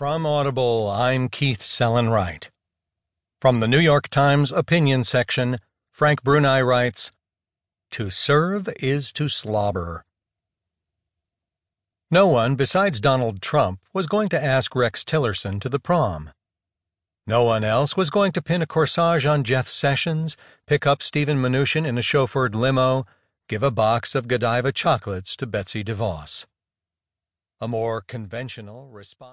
From Audible, I'm Keith Sellon-Wright. From the New York Times opinion section, Frank Bruni writes, To serve is to slobber. No one besides Donald Trump was going to ask Rex Tillerson to the prom. No one else was going to pin a corsage on Jeff Sessions, pick up Steven Mnuchin in a chauffeured limo, give a box of Godiva chocolates to Betsy DeVos. A more conventional response.